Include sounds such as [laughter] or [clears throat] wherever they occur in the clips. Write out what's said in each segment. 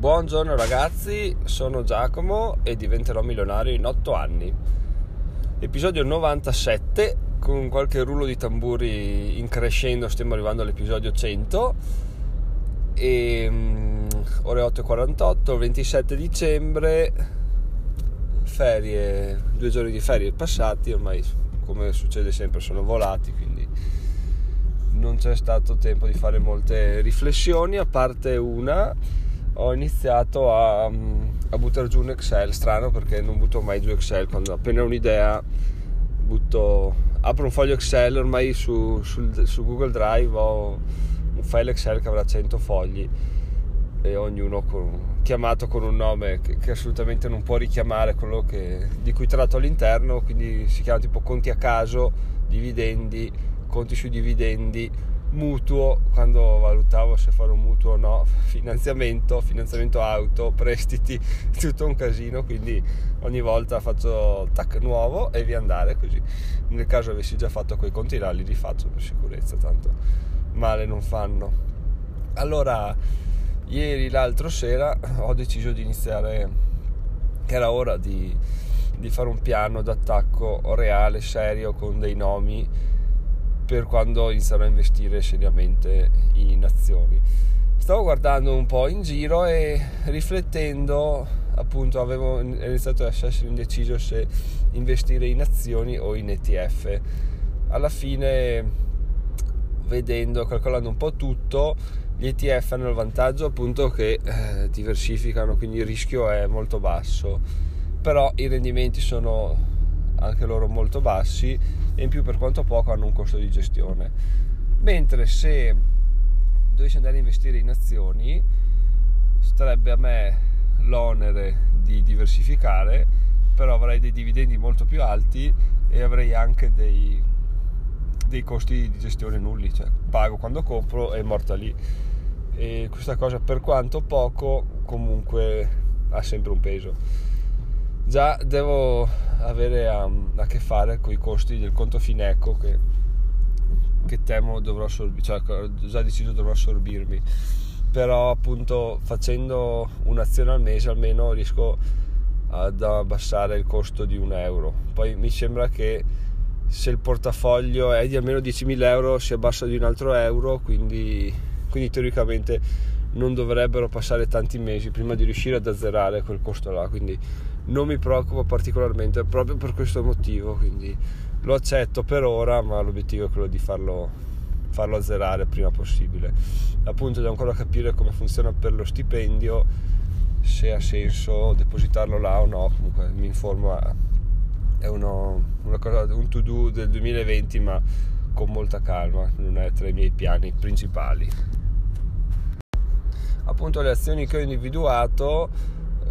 Buongiorno ragazzi, sono Giacomo e diventerò milionario in 8 anni. Episodio 97, con qualche rullo di tamburi in crescendo, stiamo arrivando all'episodio 100. E um, ore 8.48, 27 dicembre, ferie, due giorni di ferie passati, ormai come succede sempre sono volati, quindi non c'è stato tempo di fare molte riflessioni, a parte una ho iniziato a, a buttare giù un Excel, strano perché non butto mai giù Excel, quando appena ho un'idea butto, apro un foglio Excel, ormai su, su, su Google Drive ho un file Excel che avrà 100 fogli e ognuno con, chiamato con un nome che, che, assolutamente non può richiamare quello che, di cui tratto all'interno, quindi si chiama tipo conti a caso, dividendi, conti sui dividendi, mutuo quando valutavo se fare un mutuo o no, finanziamento, finanziamento auto, prestiti, [laughs] tutto un casino, quindi ogni volta faccio tac nuovo e via andare così. Nel caso avessi già fatto quei conti là li rifaccio per sicurezza, tanto male non fanno. Allora, ieri l'altro sera ho deciso di iniziare, che era ora di, di fare un piano d'attacco reale, serio, con dei nomi per quando inizierò a investire seriamente in azioni. Stavo guardando un po' in giro e riflettendo, appunto, avevo iniziato ad essere indeciso se investire in azioni o in ETF. Alla fine, vedendo, calcolando un po' tutto, gli ETF hanno il vantaggio appunto che eh, diversificano, quindi il rischio è molto basso, però i rendimenti sono anche loro molto bassi e in più per quanto poco hanno un costo di gestione. Mentre se dovessi andare a investire in azioni, starebbe a me l'onere di diversificare, però avrei dei dividendi molto più alti e avrei anche dei, dei costi di gestione nulli, cioè pago quando compro e morta lì. E questa cosa per quanto poco comunque ha sempre un peso. Già devo avere a, a che fare con i costi del conto Fineco che, che temo dovrò assorbire, cioè ho già deciso dovrò assorbirmi, però appunto facendo un'azione al mese almeno riesco ad abbassare il costo di un euro. Poi mi sembra che se il portafoglio è di almeno 10.000 euro si abbassa di un altro euro, quindi, quindi teoricamente non dovrebbero passare tanti mesi prima di riuscire ad azzerare quel costo là. Quindi non mi preoccupa particolarmente proprio per questo motivo, quindi lo accetto per ora, ma l'obiettivo è quello di farlo, farlo azzerare prima possibile. Appunto devo ancora capire come funziona per lo stipendio, se ha senso depositarlo là o no, comunque mi informo, è uno, cosa, un to do del 2020 ma con molta calma, non è tra i miei piani principali. Appunto le azioni che ho individuato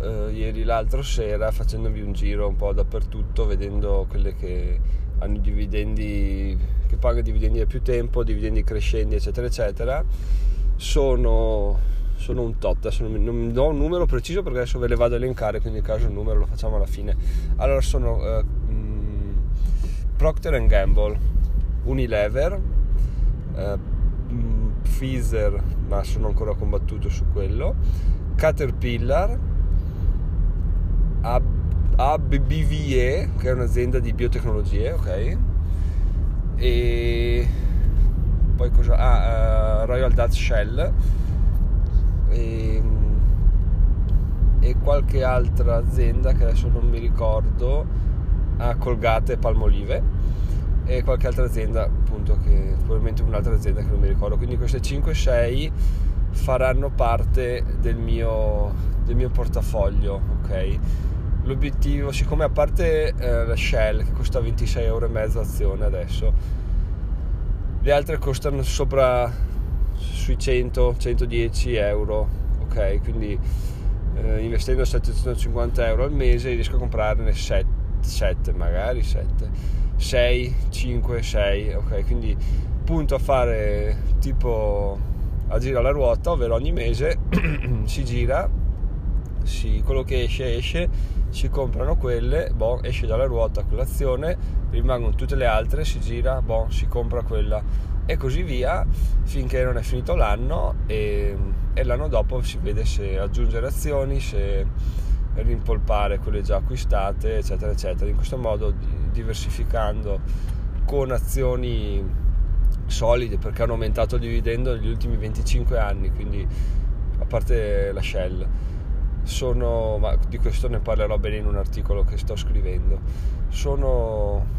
eh, ieri l'altro sera facendomi un giro un po' dappertutto vedendo quelle che hanno dividendi che pagano dividendi da più tempo dividendi crescenti eccetera eccetera. Sono, sono un tot adesso non, non do un numero preciso perché adesso ve le vado a elencare quindi in caso il numero lo facciamo alla fine. Allora sono eh, mh, Procter Gamble Unilever eh, Pfizer ma sono ancora combattuto su quello Caterpillar ABBVE, che è un'azienda di biotecnologie, ok? E poi cosa? Ah, uh, Royal Dutch Shell e, e, qualche altra azienda che adesso non mi ricordo, ah, Colgate e Palmolive e qualche altra azienda appunto che probabilmente un'altra azienda che non mi ricordo quindi queste 5-6 faranno parte del mio, del mio portafoglio ok l'obiettivo, siccome a parte eh, la Shell che costa 26 euro azione adesso, le altre costano sopra sui 100-110 euro, ok? Quindi eh, investendo 750 euro al mese riesco a comprarne 7, 7 magari 7, 6, 5, 6, ok? Quindi punto a fare tipo a girare la ruota, ovvero ogni mese [clears throat] si gira, si, quello che esce esce si comprano quelle, boh, esce dalla ruota quell'azione, rimangono tutte le altre, si gira, boh, si compra quella. e così via finché non è finito l'anno e, e l'anno dopo si vede se aggiungere azioni, se rimpolpare quelle già acquistate, eccetera, eccetera. In questo modo diversificando con azioni solide perché hanno aumentato il dividendo negli ultimi 25 anni, quindi a parte la Shell. Sono, ma di questo ne parlerò bene in un articolo che sto scrivendo. Sono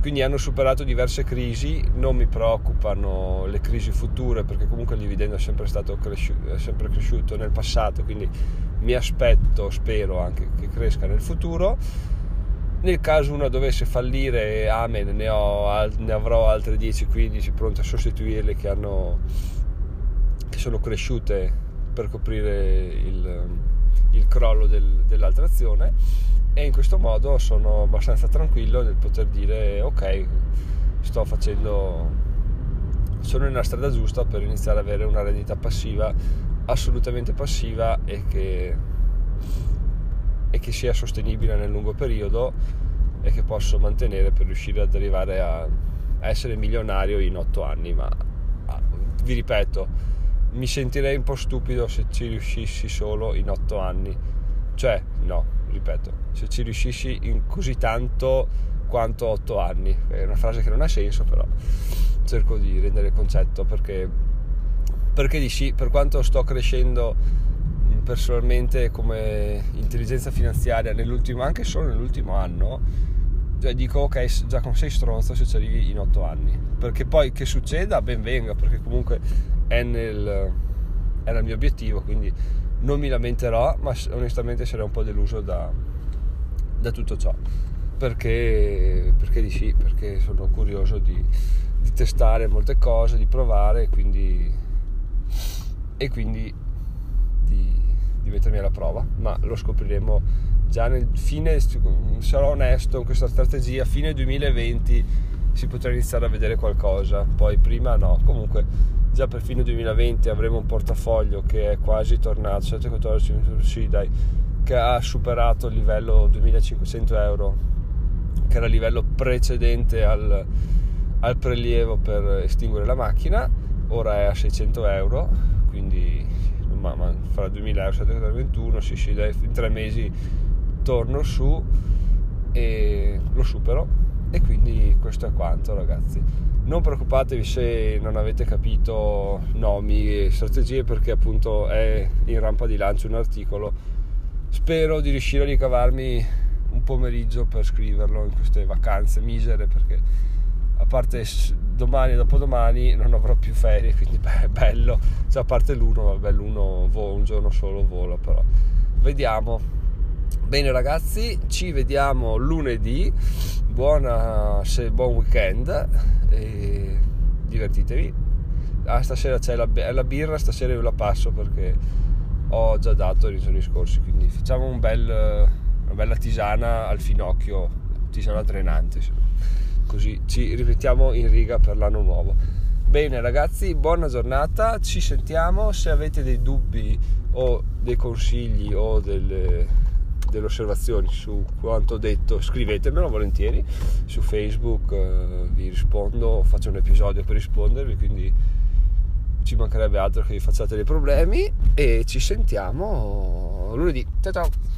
quindi hanno superato diverse crisi, non mi preoccupano le crisi future perché comunque il dividendo è sempre, cresciuto, è sempre cresciuto nel passato, quindi mi aspetto, spero anche che cresca nel futuro. Nel caso una dovesse fallire, amen, ne, ho, ne avrò altre 10-15 pronte a sostituirle che, hanno, che sono cresciute per coprire il, il crollo del, dell'altra azione. E in questo modo sono abbastanza tranquillo nel poter dire ok sto facendo sono nella strada giusta per iniziare ad avere una rendita passiva assolutamente passiva e che, e che sia sostenibile nel lungo periodo e che posso mantenere per riuscire ad arrivare a, essere milionario in otto anni ma ah, vi ripeto mi sentirei un po' stupido se ci riuscissi solo in otto anni cioè no ripeto, se ci riuscissi in così tanto quanto 8 anni. È una frase che non ha senso, però cerco di rendere il concetto perché, perché di sì, per quanto sto crescendo personalmente come intelligenza finanziaria nell'ultimo, anche solo nell'ultimo anno, cioè dico ok, già con 6 stronzo se ci arrivi in 8 anni. Perché poi che succeda, ben venga, perché comunque è nel, era il mio obiettivo, quindi non mi lamenterò, ma onestamente sarei un po' deluso da, da tutto ciò. Perché, perché di sì, perché sono curioso di, di testare molte cose, di provare quindi, e quindi di, di mettermi alla prova, ma lo scopriremo già nel fine, sarò onesto, in questa strategia, fine 2020 si potrà iniziare a vedere qualcosa, poi prima no, comunque già per fine 2020 avremo un portafoglio che è quasi tornato 714 sì dai che ha superato il livello 2500 euro che era il livello precedente al, al prelievo per estinguere la macchina ora è a 600 euro quindi ma, ma fra 2000 euro 721 sì sì dai in tre mesi torno su e lo supero e quindi questo è quanto ragazzi non preoccupatevi se non avete capito nomi e strategie perché appunto è in rampa di lancio un articolo. Spero di riuscire a ricavarmi un pomeriggio per scriverlo in queste vacanze misere perché a parte domani e dopodomani non avrò più ferie, quindi [laughs] beh, è bello. Cioè, a parte l'uno, vabbè, l'uno vola, un giorno solo vola, però vediamo. Bene ragazzi, ci vediamo lunedì. Buona, se, buon weekend e divertitevi. Ah, stasera c'è la, la birra, stasera ve la passo perché ho già dato nei giorni scorsi, quindi facciamo un bel, una bella tisana al finocchio, tisana drenante, così. Ci rimettiamo in riga per l'anno nuovo. Bene ragazzi, buona giornata, ci sentiamo, se avete dei dubbi o dei consigli o delle delle osservazioni su quanto detto scrivetemelo volentieri. Su facebook eh, vi rispondo. Faccio un episodio per rispondervi quindi ci mancherebbe altro che vi facciate dei problemi. E ci sentiamo lunedì. Ciao ciao